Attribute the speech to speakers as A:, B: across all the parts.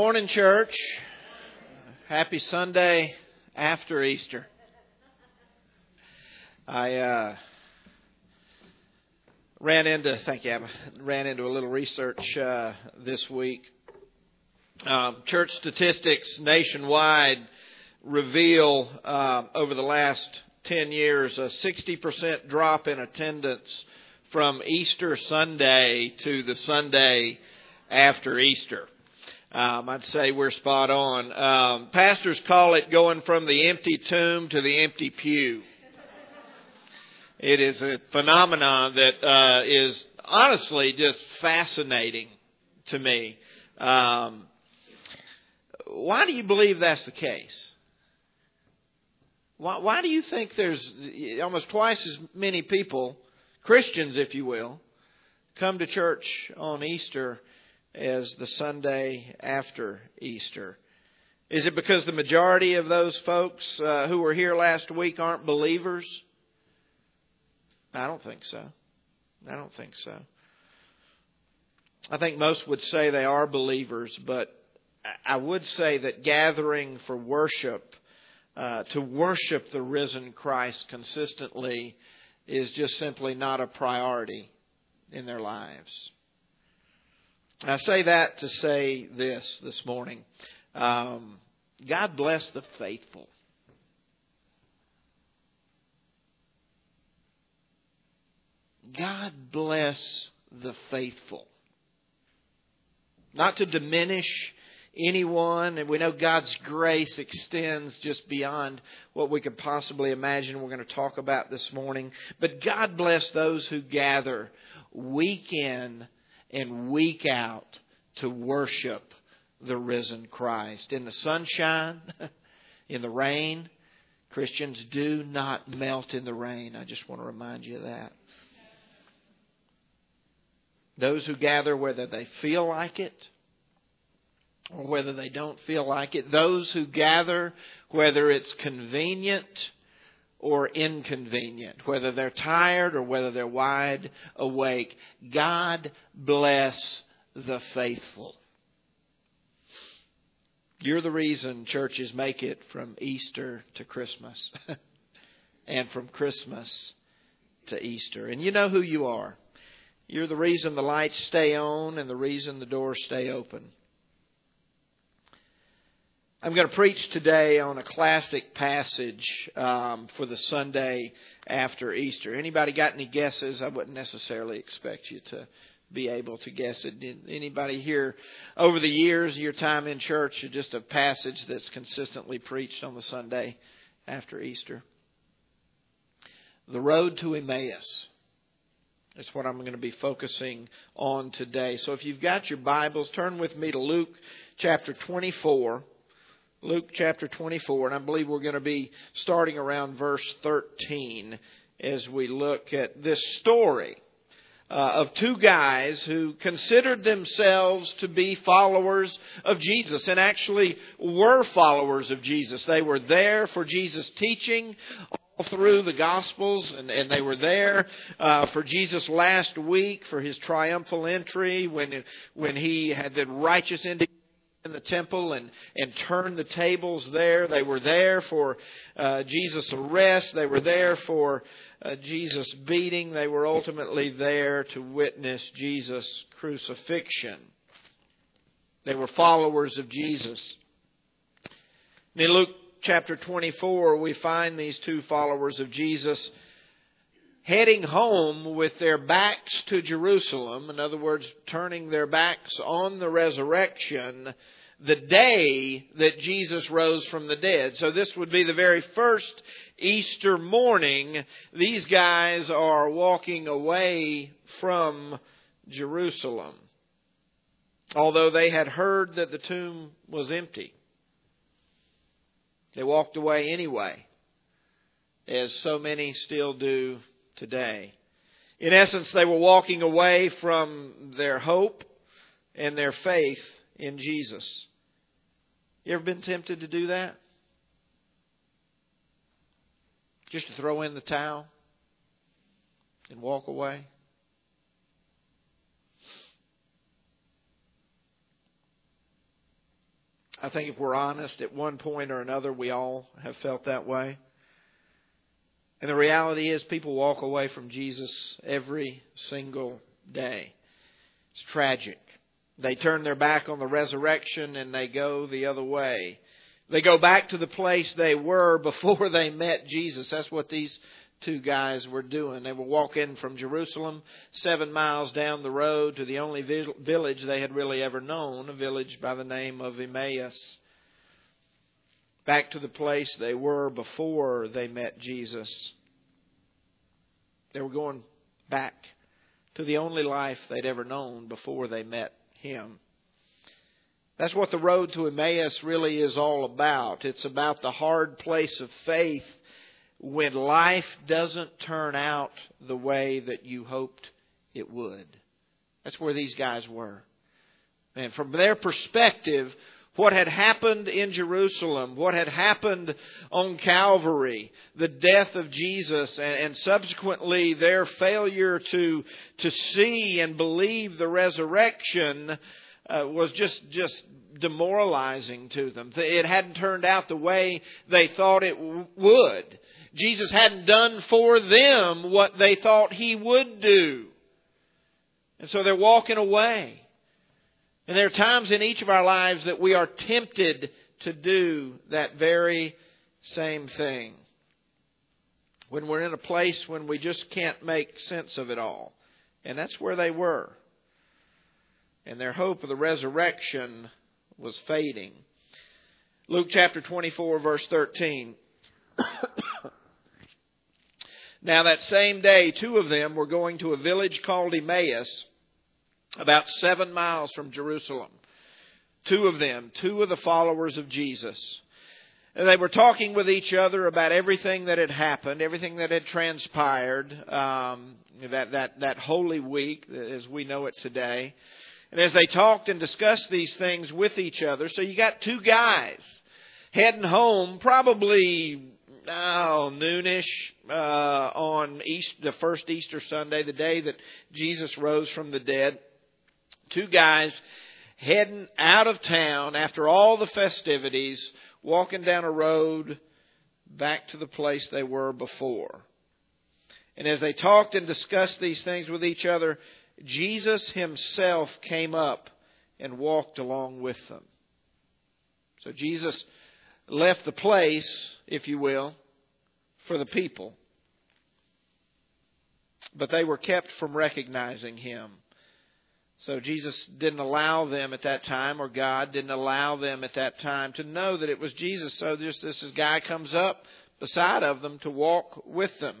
A: Morning, church. Happy Sunday after Easter. I uh, ran into thank you, Abba, ran into a little research uh, this week. Um, church statistics nationwide reveal uh, over the last ten years a sixty percent drop in attendance from Easter Sunday to the Sunday after Easter. Um, I'd say we're spot on. Um, pastors call it going from the empty tomb to the empty pew. It is a phenomenon that uh, is honestly just fascinating to me. Um, why do you believe that's the case? Why, why do you think there's almost twice as many people, Christians if you will, come to church on Easter as the Sunday after Easter? Is it because the majority of those folks uh, who were here last week aren't believers? I don't think so. I don't think so. I think most would say they are believers, but I would say that gathering for worship, uh, to worship the risen Christ consistently, is just simply not a priority in their lives. I say that to say this this morning. Um, God bless the faithful. God bless the faithful. Not to diminish anyone, and we know God's grace extends just beyond what we could possibly imagine we're going to talk about this morning. But God bless those who gather week in and week out to worship the risen Christ. In the sunshine, in the rain, Christians do not melt in the rain. I just want to remind you of that. Those who gather, whether they feel like it or whether they don't feel like it, those who gather, whether it's convenient or inconvenient, whether they're tired or whether they're wide awake. God bless the faithful. You're the reason churches make it from Easter to Christmas and from Christmas to Easter. And you know who you are. You're the reason the lights stay on and the reason the doors stay open. I'm going to preach today on a classic passage um, for the Sunday after Easter. Anybody got any guesses? I wouldn't necessarily expect you to be able to guess it. Anybody here over the years, your time in church, just a passage that's consistently preached on the Sunday after Easter? The road to Emmaus. That's what I'm going to be focusing on today. So if you've got your Bibles, turn with me to Luke chapter 24. Luke chapter 24, and I believe we're going to be starting around verse 13 as we look at this story uh, of two guys who considered themselves to be followers of Jesus and actually were followers of Jesus. They were there for Jesus' teaching all through the Gospels, and, and they were there uh, for Jesus' last week for his triumphal entry when when he had the righteous indication in the temple and, and turned the tables there. They were there for uh, Jesus' arrest. They were there for uh, Jesus' beating. They were ultimately there to witness Jesus' crucifixion. They were followers of Jesus. In Luke chapter 24, we find these two followers of Jesus heading home with their backs to Jerusalem, in other words, turning their backs on the resurrection, the day that Jesus rose from the dead. So this would be the very first Easter morning. These guys are walking away from Jerusalem. Although they had heard that the tomb was empty. They walked away anyway, as so many still do today. In essence, they were walking away from their hope and their faith in Jesus. You ever been tempted to do that? Just to throw in the towel and walk away? I think if we're honest, at one point or another, we all have felt that way. And the reality is, people walk away from Jesus every single day. It's tragic. They turn their back on the resurrection and they go the other way. They go back to the place they were before they met Jesus. That's what these two guys were doing. They were walking from Jerusalem, seven miles down the road, to the only village they had really ever known, a village by the name of Emmaus. Back to the place they were before they met Jesus. They were going back to the only life they'd ever known before they met Him. That's what the road to Emmaus really is all about. It's about the hard place of faith when life doesn't turn out the way that you hoped it would. That's where these guys were. And from their perspective, what had happened in Jerusalem, what had happened on Calvary, the death of Jesus, and, and, subsequently their failure to, to see and believe the resurrection uh, was just, just demoralizing to them. It hadn't turned out the way they thought it w- would. Jesus hadn't done for them what they thought He would do. And so they're walking away. And there are times in each of our lives that we are tempted to do that very same thing. When we're in a place when we just can't make sense of it all. And that's where they were. And their hope of the resurrection was fading. Luke chapter 24, verse 13. Now, that same day, two of them were going to a village called Emmaus, about seven miles from Jerusalem. Two of them, two of the followers of Jesus. And they were talking with each other about everything that had happened, everything that had transpired, um, that, that, that Holy Week, as we know it today. And as they talked and discussed these things with each other, so you got two guys heading home, probably oh, noonish uh, on East, the first Easter Sunday, the day that Jesus rose from the dead. Two guys heading out of town after all the festivities, walking down a road back to the place they were before. And as they talked and discussed these things with each other, Jesus himself came up and walked along with them. So Jesus left the place, if you will, for the people. But they were kept from recognizing him. So Jesus didn't allow them at that time, or God didn't allow them at that time to know that it was Jesus. So just this guy comes up beside of them to walk with them.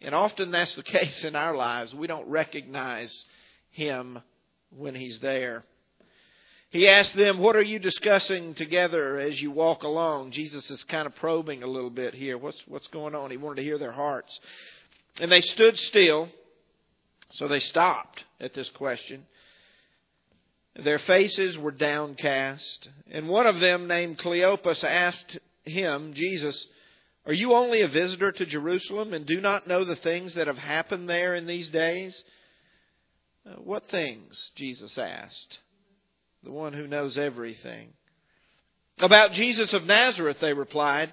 A: And often that's the case in our lives. We don't recognize him when he's there. He asked them, What are you discussing together as you walk along? Jesus is kind of probing a little bit here. What's, what's going on? He wanted to hear their hearts. And they stood still, so they stopped at this question. Their faces were downcast. And one of them, named Cleopas, asked him, Jesus, Are you only a visitor to Jerusalem and do not know the things that have happened there in these days? Uh, what things? Jesus asked the one who knows everything. About Jesus of Nazareth, they replied.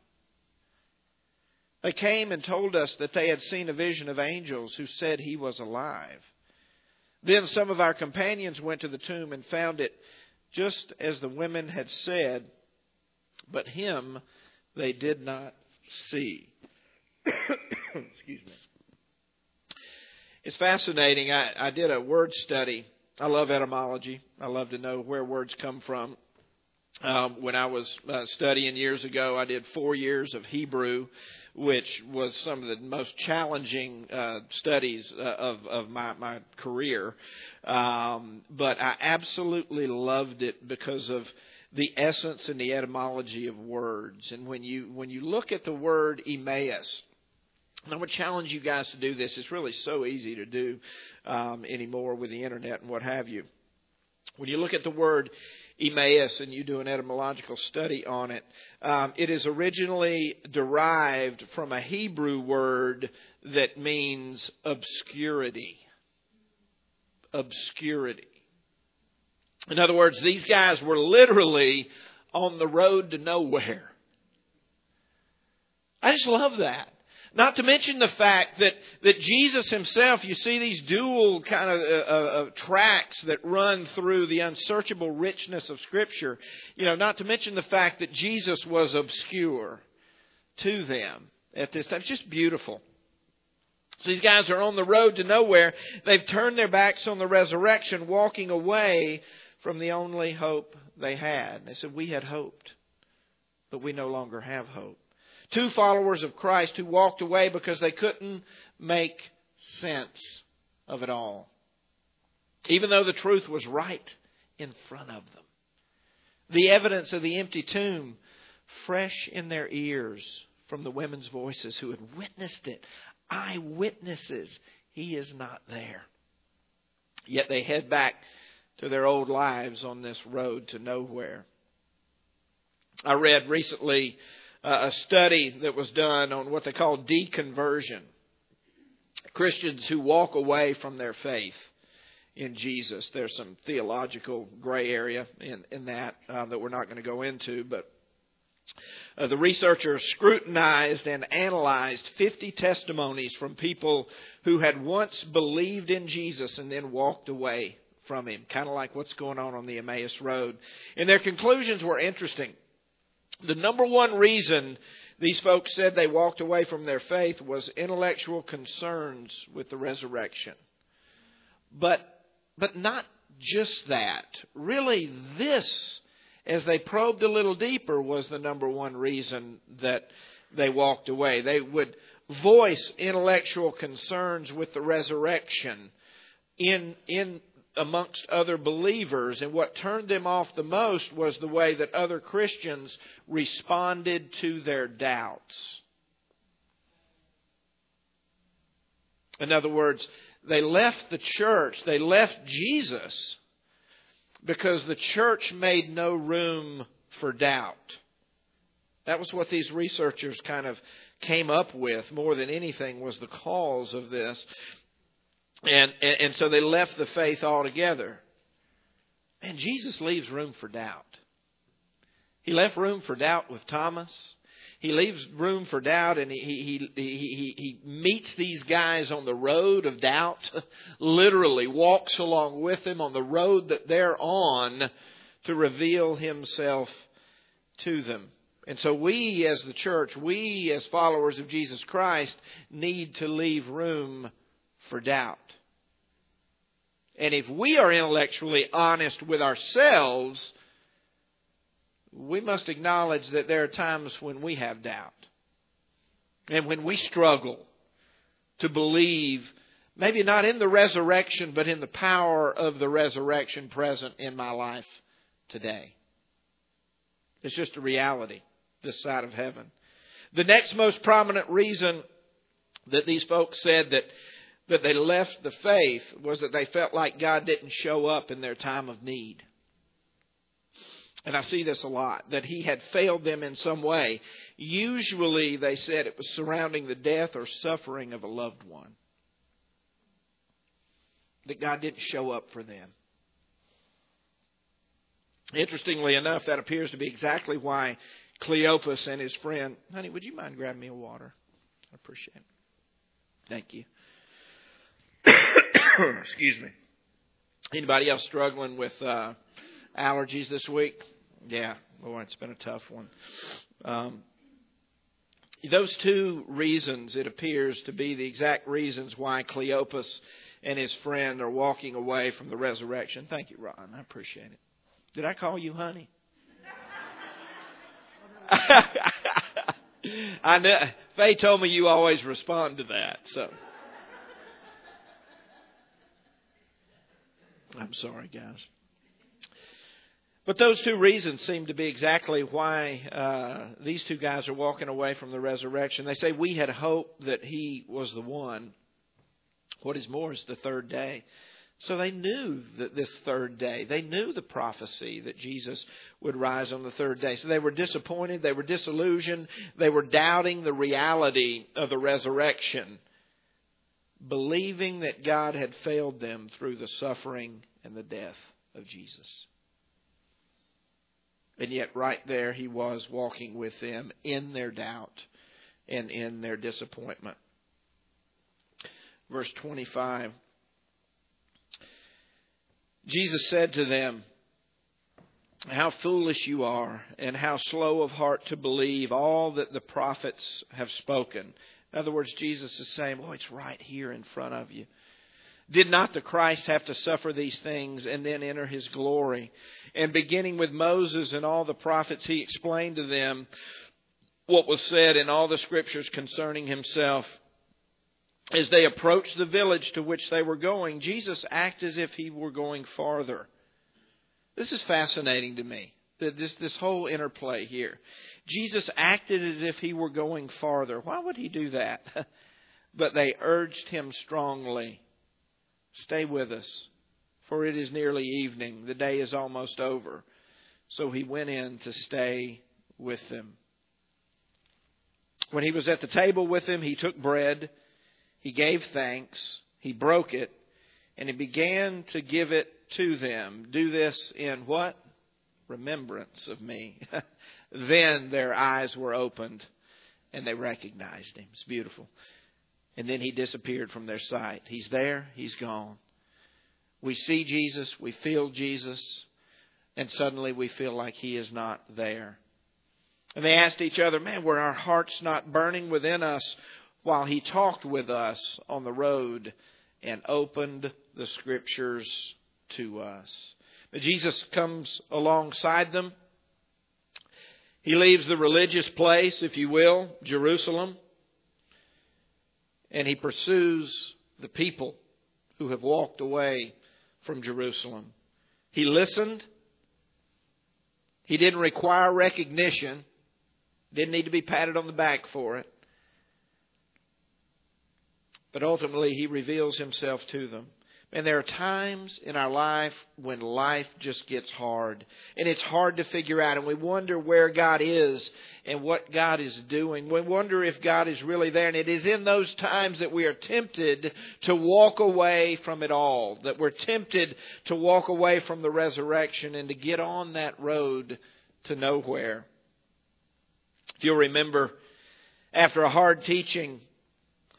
A: They came and told us that they had seen a vision of angels who said he was alive. Then some of our companions went to the tomb and found it just as the women had said, but him they did not see. Excuse me. It's fascinating. I, I did a word study. I love etymology. I love to know where words come from. Um, when I was uh, studying years ago, I did four years of Hebrew, which was some of the most challenging uh, studies uh, of of my my career. Um, but I absolutely loved it because of the essence and the etymology of words. And when you when you look at the word Emmaus, and going to challenge you guys to do this. It's really so easy to do um, anymore with the internet and what have you. When you look at the word Emmaus and you do an etymological study on it, um, it is originally derived from a Hebrew word that means obscurity. Obscurity. In other words, these guys were literally on the road to nowhere. I just love that. Not to mention the fact that, that Jesus himself, you see these dual kind of uh, uh, tracks that run through the unsearchable richness of Scripture. You know, not to mention the fact that Jesus was obscure to them at this time. It's just beautiful. So these guys are on the road to nowhere. They've turned their backs on the resurrection, walking away from the only hope they had. They said, We had hoped, but we no longer have hope. Two followers of Christ who walked away because they couldn't make sense of it all. Even though the truth was right in front of them. The evidence of the empty tomb fresh in their ears from the women's voices who had witnessed it. Eyewitnesses. He is not there. Yet they head back to their old lives on this road to nowhere. I read recently a study that was done on what they call deconversion. Christians who walk away from their faith in Jesus. There's some theological gray area in, in that uh, that we're not going to go into, but uh, the researchers scrutinized and analyzed 50 testimonies from people who had once believed in Jesus and then walked away from him, kind of like what's going on on the Emmaus Road. And their conclusions were interesting. The number one reason these folks said they walked away from their faith was intellectual concerns with the resurrection. But, but not just that. Really, this, as they probed a little deeper, was the number one reason that they walked away. They would voice intellectual concerns with the resurrection in, in amongst other believers. And what turned them off the most was the way that other Christians responded to their doubts. In other words, they left the church, they left Jesus because the church made no room for doubt. That was what these researchers kind of came up with more than anything was the cause of this. And, and, and so they left the faith altogether. And Jesus leaves room for doubt. He left room for doubt with Thomas. He leaves room for doubt and he, he, he, he, he meets these guys on the road of doubt, literally walks along with them on the road that they're on to reveal himself to them. And so we as the church, we as followers of Jesus Christ need to leave room for doubt. And if we are intellectually honest with ourselves, we must acknowledge that there are times when we have doubt. And when we struggle to believe, maybe not in the resurrection, but in the power of the resurrection present in my life today. It's just a reality this side of heaven. The next most prominent reason that these folks said that that they left the faith was that they felt like God didn't show up in their time of need. And I see this a lot, that he had failed them in some way. Usually, they said it was surrounding the death or suffering of a loved one. That God didn't show up for them. Interestingly enough, that appears to be exactly why Cleopas and his friend, honey, would you mind grabbing me a water? I appreciate it. Thank you. Excuse me. Anybody else struggling with uh, allergies this week? Yeah, boy, it's been a tough one. Um, those two reasons, it appears to be the exact reasons why Cleopas and his friend are walking away from the resurrection. Thank you, Ron. I appreciate it. Did I call you honey? I know. Faye told me you always respond to that, so. I'm sorry, guys. But those two reasons seem to be exactly why uh, these two guys are walking away from the resurrection. They say, We had hoped that he was the one. What is more, is the third day. So they knew that this third day, they knew the prophecy that Jesus would rise on the third day. So they were disappointed, they were disillusioned, they were doubting the reality of the resurrection, believing that God had failed them through the suffering and the death of Jesus. And yet, right there, he was walking with them in their doubt and in their disappointment. Verse 25 Jesus said to them, How foolish you are, and how slow of heart to believe all that the prophets have spoken. In other words, Jesus is saying, Oh, it's right here in front of you. Did not the Christ have to suffer these things and then enter his glory? And beginning with Moses and all the prophets, he explained to them what was said in all the scriptures concerning himself. As they approached the village to which they were going, Jesus acted as if he were going farther. This is fascinating to me. This, this whole interplay here. Jesus acted as if he were going farther. Why would he do that? but they urged him strongly Stay with us, for it is nearly evening. The day is almost over. So he went in to stay with them. When he was at the table with them, he took bread, he gave thanks, he broke it, and he began to give it to them. Do this in what? Remembrance of me. then their eyes were opened and they recognized him. It's beautiful. And then he disappeared from their sight. He's there, he's gone. We see Jesus, we feel Jesus, and suddenly we feel like he is not there. And they asked each other, Man, were our hearts not burning within us while he talked with us on the road and opened the scriptures to us? Jesus comes alongside them. He leaves the religious place, if you will, Jerusalem and he pursues the people who have walked away from Jerusalem. He listened. He didn't require recognition. Didn't need to be patted on the back for it. But ultimately, he reveals himself to them. And there are times in our life when life just gets hard. And it's hard to figure out. And we wonder where God is and what God is doing. We wonder if God is really there. And it is in those times that we are tempted to walk away from it all. That we're tempted to walk away from the resurrection and to get on that road to nowhere. If you'll remember, after a hard teaching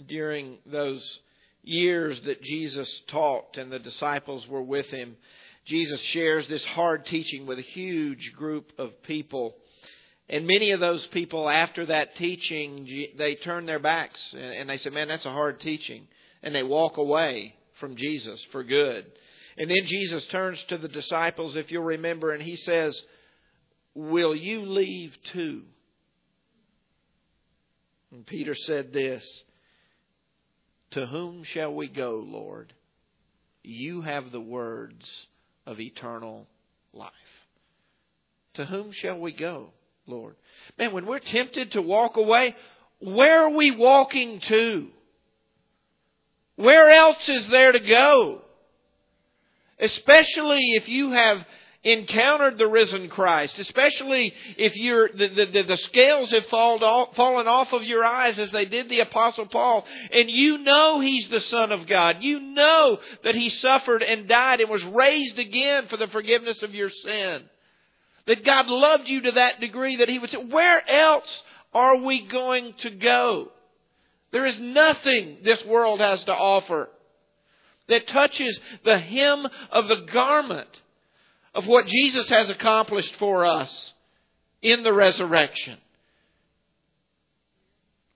A: during those years that Jesus taught and the disciples were with him, Jesus shares this hard teaching with a huge group of people. And many of those people, after that teaching, they turn their backs and they say, Man, that's a hard teaching. And they walk away from Jesus for good. And then Jesus turns to the disciples, if you'll remember, and he says, Will you leave too? And Peter said this to whom shall we go, Lord? You have the words of eternal life. To whom shall we go, Lord? Man, when we're tempted to walk away, where are we walking to? Where else is there to go? Especially if you have encountered the risen Christ, especially if you're, the, the, the scales have fallen off of your eyes as they did the Apostle Paul, and you know He's the Son of God. You know that He suffered and died and was raised again for the forgiveness of your sin. That God loved you to that degree that He would say, where else are we going to go? There is nothing this world has to offer that touches the hem of the garment of what Jesus has accomplished for us in the resurrection.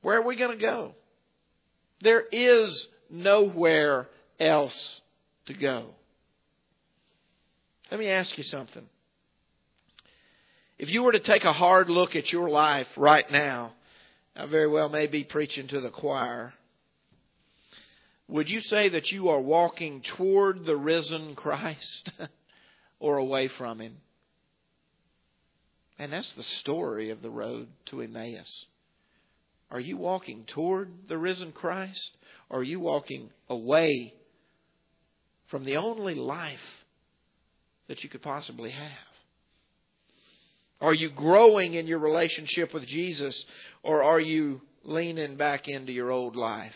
A: Where are we going to go? There is nowhere else to go. Let me ask you something. If you were to take a hard look at your life right now, I very well may be preaching to the choir. Would you say that you are walking toward the risen Christ? or away from Him? And that's the story of the road to Emmaus. Are you walking toward the risen Christ? Or are you walking away from the only life that you could possibly have? Are you growing in your relationship with Jesus? Or are you leaning back into your old life?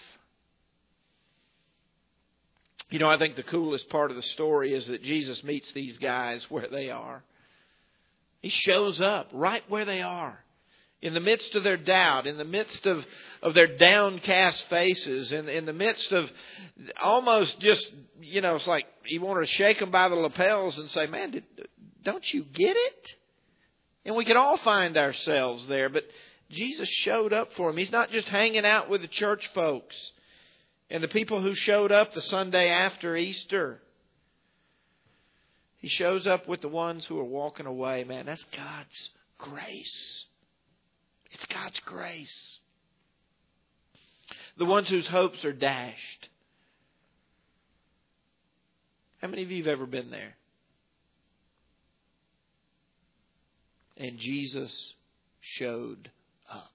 A: You know, I think the coolest part of the story is that Jesus meets these guys where they are. He shows up right where they are. In the midst of their doubt, in the midst of, of their downcast faces, in, in the midst of almost just, you know, it's like you want to shake them by the lapels and say, man, did, don't you get it? And we can all find ourselves there, but Jesus showed up for them. He's not just hanging out with the church folks and the people who showed up the Sunday after Easter. He shows up with the ones who are walking away. Man, that's God's grace. It's God's grace. The ones whose hopes are dashed. How many of you have ever been there? And Jesus showed up.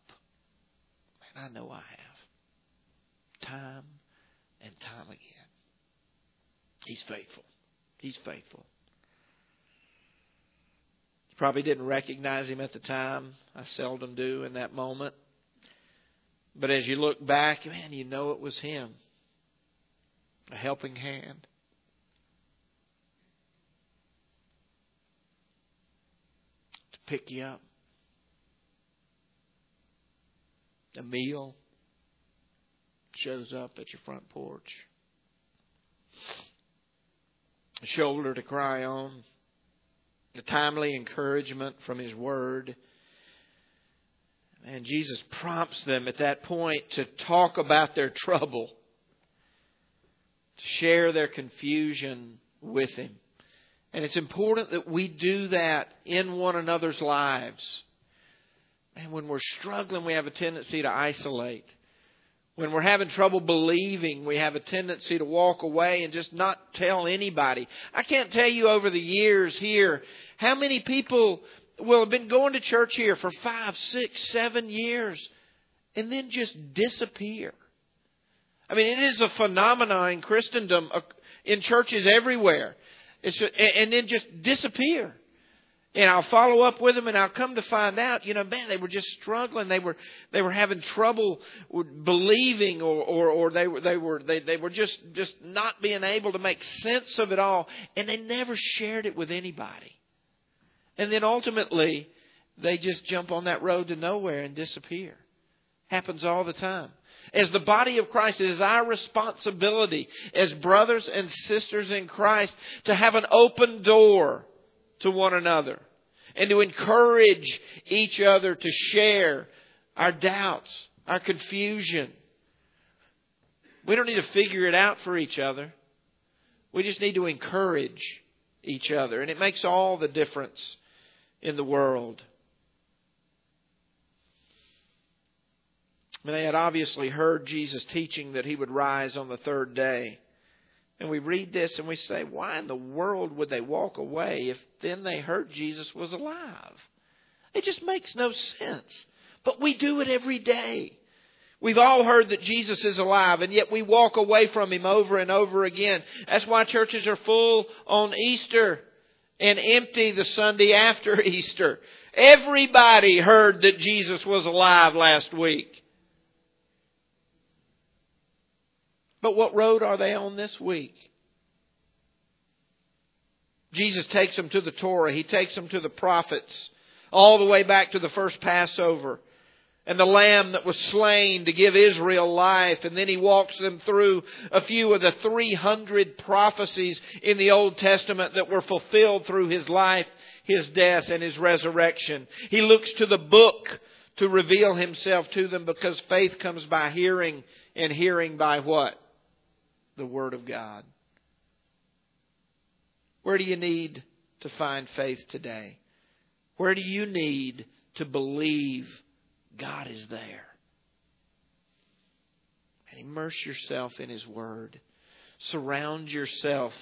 A: Man, I know I have. Time and time again. He's faithful. He's faithful. You probably didn't recognize him at the time. I seldom do in that moment. But as you look back, man, you know it was him. A helping hand. To pick you up. A meal shows up at your front porch. A shoulder to cry on the timely encouragement from His Word. And Jesus prompts them at that point to talk about their trouble, to share their confusion with Him. And it's important that we do that in one another's lives. And when we're struggling, we have a tendency to isolate. When we're having trouble believing, we have a tendency to walk away and just not tell anybody. I can't tell you over the years here how many people will have been going to church here for five, six, seven years and then just disappear? I mean, it is a phenomenon in Christendom, uh, in churches everywhere. It's, and then just disappear. And I'll follow up with them, and I'll come to find out, you know, man, they were just struggling. They were they were having trouble believing, or or, or they were they were they, they were just just not being able to make sense of it all, and they never shared it with anybody. And then ultimately, they just jump on that road to nowhere and disappear. Happens all the time. As the body of Christ, it is our responsibility as brothers and sisters in Christ to have an open door to one another and to encourage each other to share our doubts, our confusion. We don't need to figure it out for each other. We just need to encourage each other. And it makes all the difference in the world. And they had obviously heard Jesus teaching that he would rise on the third day. And we read this and we say, why in the world would they walk away if then they heard Jesus was alive? It just makes no sense. But we do it every day. We've all heard that Jesus is alive, and yet we walk away from him over and over again. That's why churches are full on Easter and empty the Sunday after Easter. Everybody heard that Jesus was alive last week. But what road are they on this week? Jesus takes them to the Torah. He takes them to the prophets, all the way back to the first Passover and the lamb that was slain to give Israel life. And then he walks them through a few of the 300 prophecies in the Old Testament that were fulfilled through his life, his death, and his resurrection. He looks to the book to reveal himself to them because faith comes by hearing and hearing by what? The Word of God. Where do you need to find faith today? Where do you need to believe God is there. And immerse yourself in His Word. Surround yourself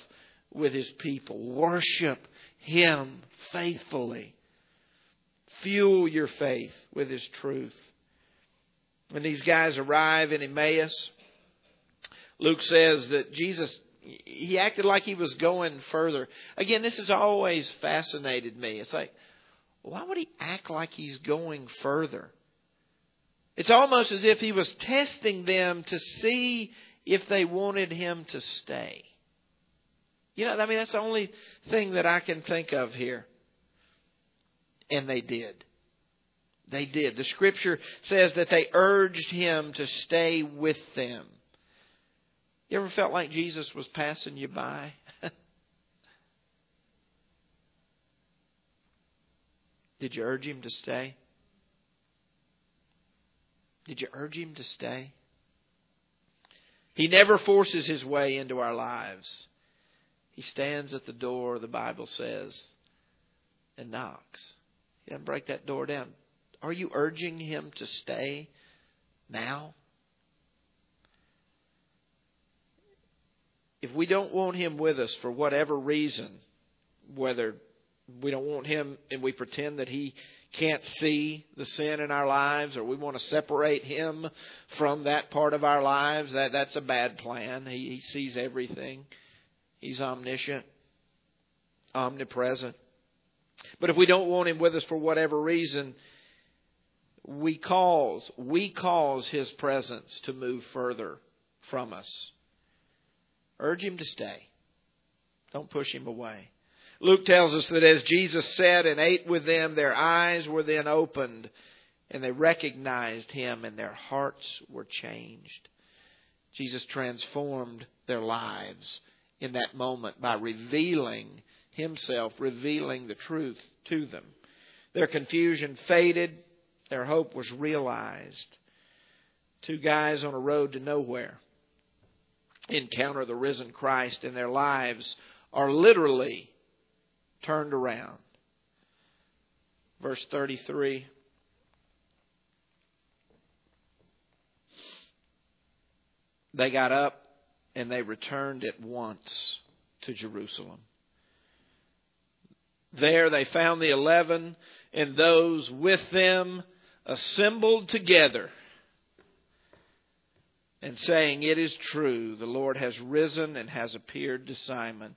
A: with His people. Worship Him faithfully. fuel your faith with His truth. When these guys arrive in Emmaus, Luke says that Jesus he acted like he was going further. Again, this has always fascinated me. It's like, why would he act like he's going further? It's almost as if he was testing them to see if they wanted him to stay. You know, I mean, that's the only thing that I can think of here. And they did. They did. The scripture says that they urged him to stay with them. You ever felt like Jesus was passing you by? Did you urge him to stay? Did you urge him to stay? He never forces his way into our lives. He stands at the door, the Bible says, and knocks. He doesn't break that door down. Are you urging him to stay now? If we don't want him with us for whatever reason, whether we don't want him and we pretend that he can't see the sin in our lives or we want to separate him from that part of our lives, that, that's a bad plan. He, he sees everything. He's omniscient, omnipresent. But if we don't want him with us for whatever reason, we cause we cause his presence to move further from us. Urge him to stay. Don't push him away. Luke tells us that as Jesus sat and ate with them, their eyes were then opened and they recognized him and their hearts were changed. Jesus transformed their lives in that moment by revealing himself, revealing the truth to them. Their confusion faded, their hope was realized. Two guys on a road to nowhere encounter the risen Christ, and their lives are literally turned around. Verse 33. They got up and they returned at once to Jerusalem. There they found the eleven and those with them assembled together and saying, It is true, the Lord has risen and has appeared to Simon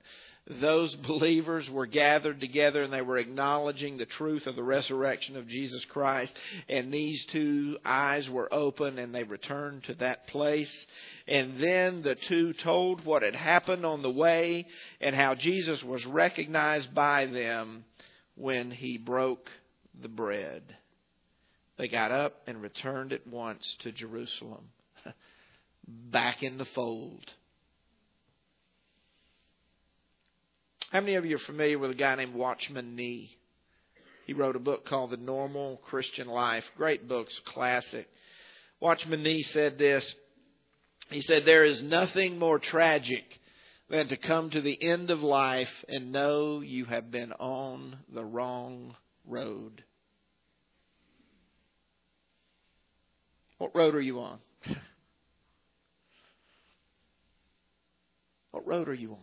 A: those believers were gathered together and they were acknowledging the truth of the resurrection of Jesus Christ. And these two eyes were open and they returned to that place. And then the two told what had happened on the way and how Jesus was recognized by them when he broke the bread. They got up and returned at once to Jerusalem, back in the fold. How many of you are familiar with a guy named Watchman Nee? He wrote a book called The Normal Christian Life. Great books, classic. Watchman Nee said this. He said, There is nothing more tragic than to come to the end of life and know you have been on the wrong road. What road are you on? what road are you on?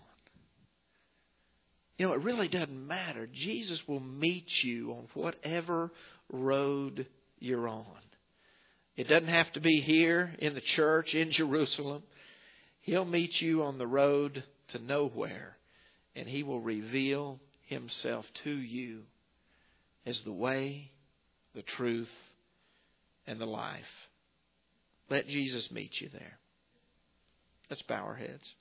A: You know, it really doesn't matter. Jesus will meet you on whatever road you're on. It doesn't have to be here in the church in Jerusalem. He'll meet you on the road to nowhere, and He will reveal Himself to you as the way, the truth, and the life. Let Jesus meet you there. Let's bow our heads.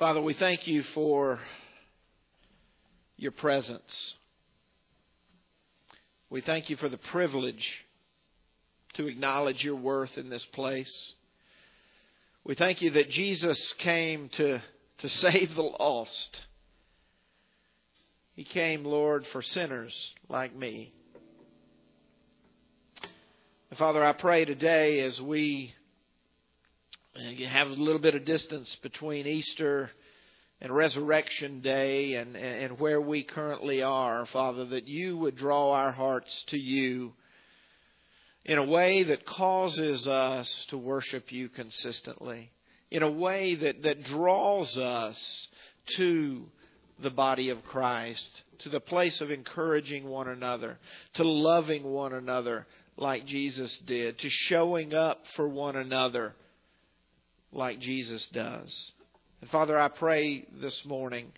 A: Father, we thank you for your presence. We thank you for the privilege to acknowledge your worth in this place. We thank you that Jesus came to, to save the lost. He came, Lord, for sinners like me. And Father, I pray today as we and you have a little bit of distance between Easter and Resurrection Day and, and where we currently are, Father, that you would draw our hearts to you in a way that causes us to worship you consistently. in a way that, that draws us to the body of Christ, to the place of encouraging one another, to loving one another like Jesus did, to showing up for one another like Jesus does. And Father, I pray this morning,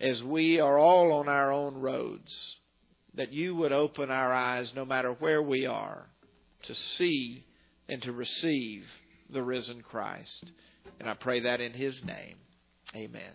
A: as we are all on our own roads, that you would open our eyes, no matter where we are, to see and to receive the risen Christ. And I pray that in his name. Amen.